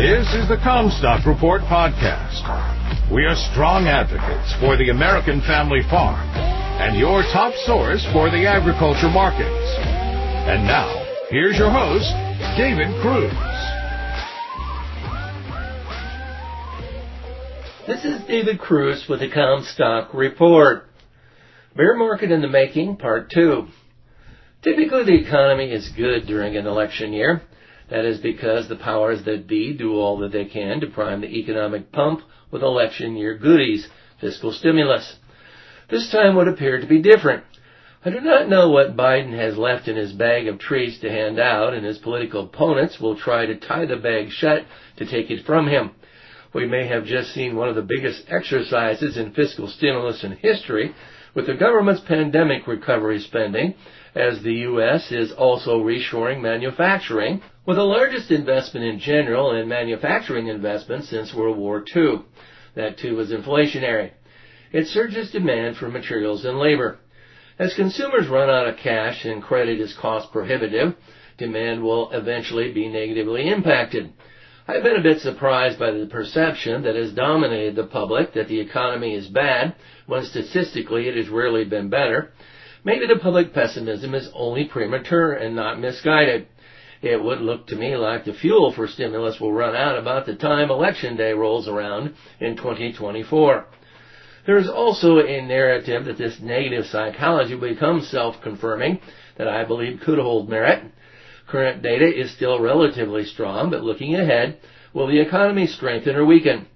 This is the CommStock Report podcast. We are strong advocates for the American family farm and your top source for the agriculture markets. And now, here's your host, David Kruse. This is David Kruse with the CommStock Report. Bear market in the making, part two. Typically the economy is good during an election year. That is because the powers that be do all that they can to prime the economic pump with election year goodies, fiscal stimulus. This time would appear to be different. I do not know what Biden has left in his bag of treats to hand out, and his political opponents will try to tie the bag shut to take it from him. We may have just seen one of the biggest exercises in fiscal stimulus in history with the government's pandemic recovery spending, as the U.S. is also reshoring manufacturing, with the largest investment in general and manufacturing investment since World War II. That too was inflationary. It surges demand for materials and labor. As consumers run out of cash and credit is cost prohibitive, demand will eventually be negatively impacted. I've been a bit surprised by the perception that has dominated the public that the economy is bad, when statistically it has rarely been better. Maybe the public pessimism is only premature and not misguided. It would look to me like the fuel for stimulus will run out about the time election day rolls around in 2024. There is also a narrative that this negative psychology will become self-confirming that I believe could hold merit. Current data is still relatively strong, but looking ahead, will the economy strengthen or weaken?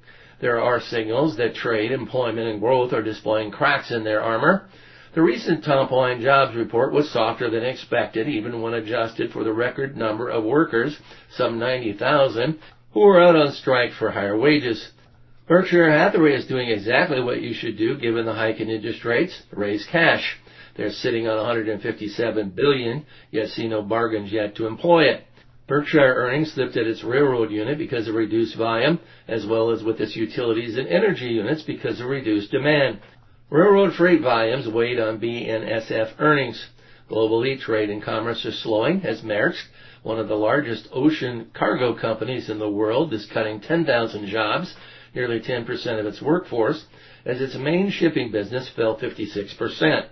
There are signals that trade, employment, and growth are displaying cracks in their armor. The recent top-line jobs report was softer than expected, even when adjusted for the record number of workers, some 90,000, who are out on strike for higher wages. Berkshire Hathaway is doing exactly what you should do given the hike in interest rates, raise cash. They're sitting on 157 billion, yet see no bargains yet to employ it. Berkshire earnings slipped at its railroad unit because of reduced volume, as well as with its utilities and energy units because of reduced demand. Railroad freight volumes weighed on BNSF earnings. Global e-trade and commerce are slowing as Maersk, one of the largest ocean cargo companies in the world, is cutting 10,000 jobs nearly 10% of its workforce, as its main shipping business fell 56%.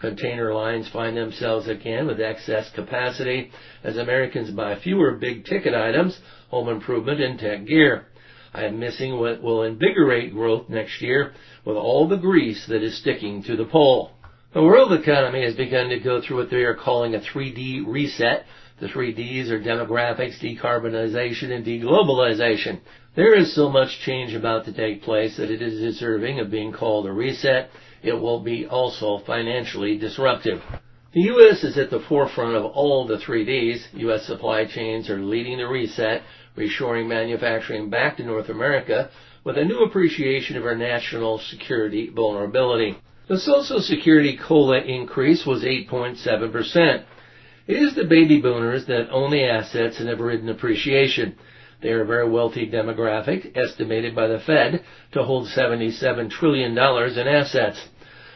Container lines find themselves again with excess capacity as Americans buy fewer big ticket items, home improvement, and tech gear. I am missing what will invigorate growth next year with all the grease that is sticking to the pole. The world economy has begun to go through what they are calling a 3D reset. The three Ds are demographics, decarbonization, and deglobalization. There is so much change about to take place that it is deserving of being called a reset. It will be also financially disruptive. The U.S. is at the forefront of all the three Ds. U.S. supply chains are leading the reset, reshoring manufacturing back to North America with a new appreciation of our national security vulnerability. The Social Security COLA increase was 8.7%. It is the baby boomers that own the assets and have ridden appreciation. They are a very wealthy demographic, estimated by the Fed to hold $77 trillion in assets.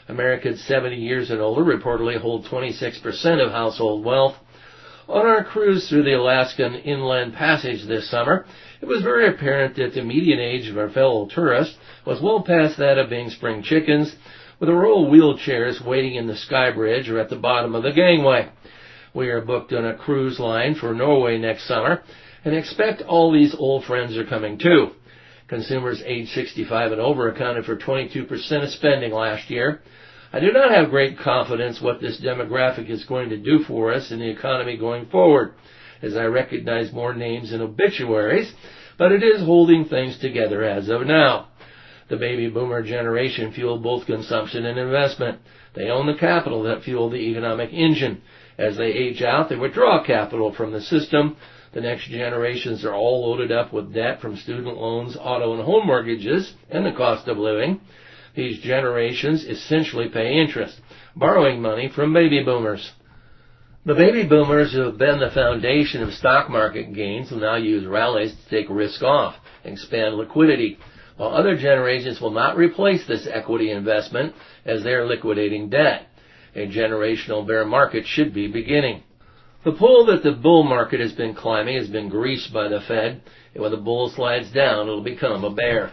Americans 70 years and older reportedly hold 26% of household wealth. On our cruise through the Alaskan Inland Passage this summer, it was very apparent that the median age of our fellow tourists was well past that of being spring chickens, with a row of wheelchairs waiting in the sky bridge or at the bottom of the gangway. We are booked on a cruise line for Norway next summer and expect all these old friends are coming too. Consumers age 65 and over accounted for 22% of spending last year. I do not have great confidence what this demographic is going to do for us in the economy going forward, as I recognize more names in obituaries, but it is holding things together as of now. The baby boomer generation fueled both consumption and investment. They own the capital that fueled the economic engine. As they age out, they withdraw capital from the system. The next generations are all loaded up with debt from student loans, auto and home mortgages, and the cost of living. These generations essentially pay interest, borrowing money from baby boomers. The baby boomers who have been the foundation of stock market gains will now use rallies to take risk off, and expand liquidity, while other generations will not replace this equity investment as they are liquidating debt. A generational bear market should be beginning. The pull that the bull market has been climbing has been greased by the Fed, and when the bull slides down, it'll become a bear.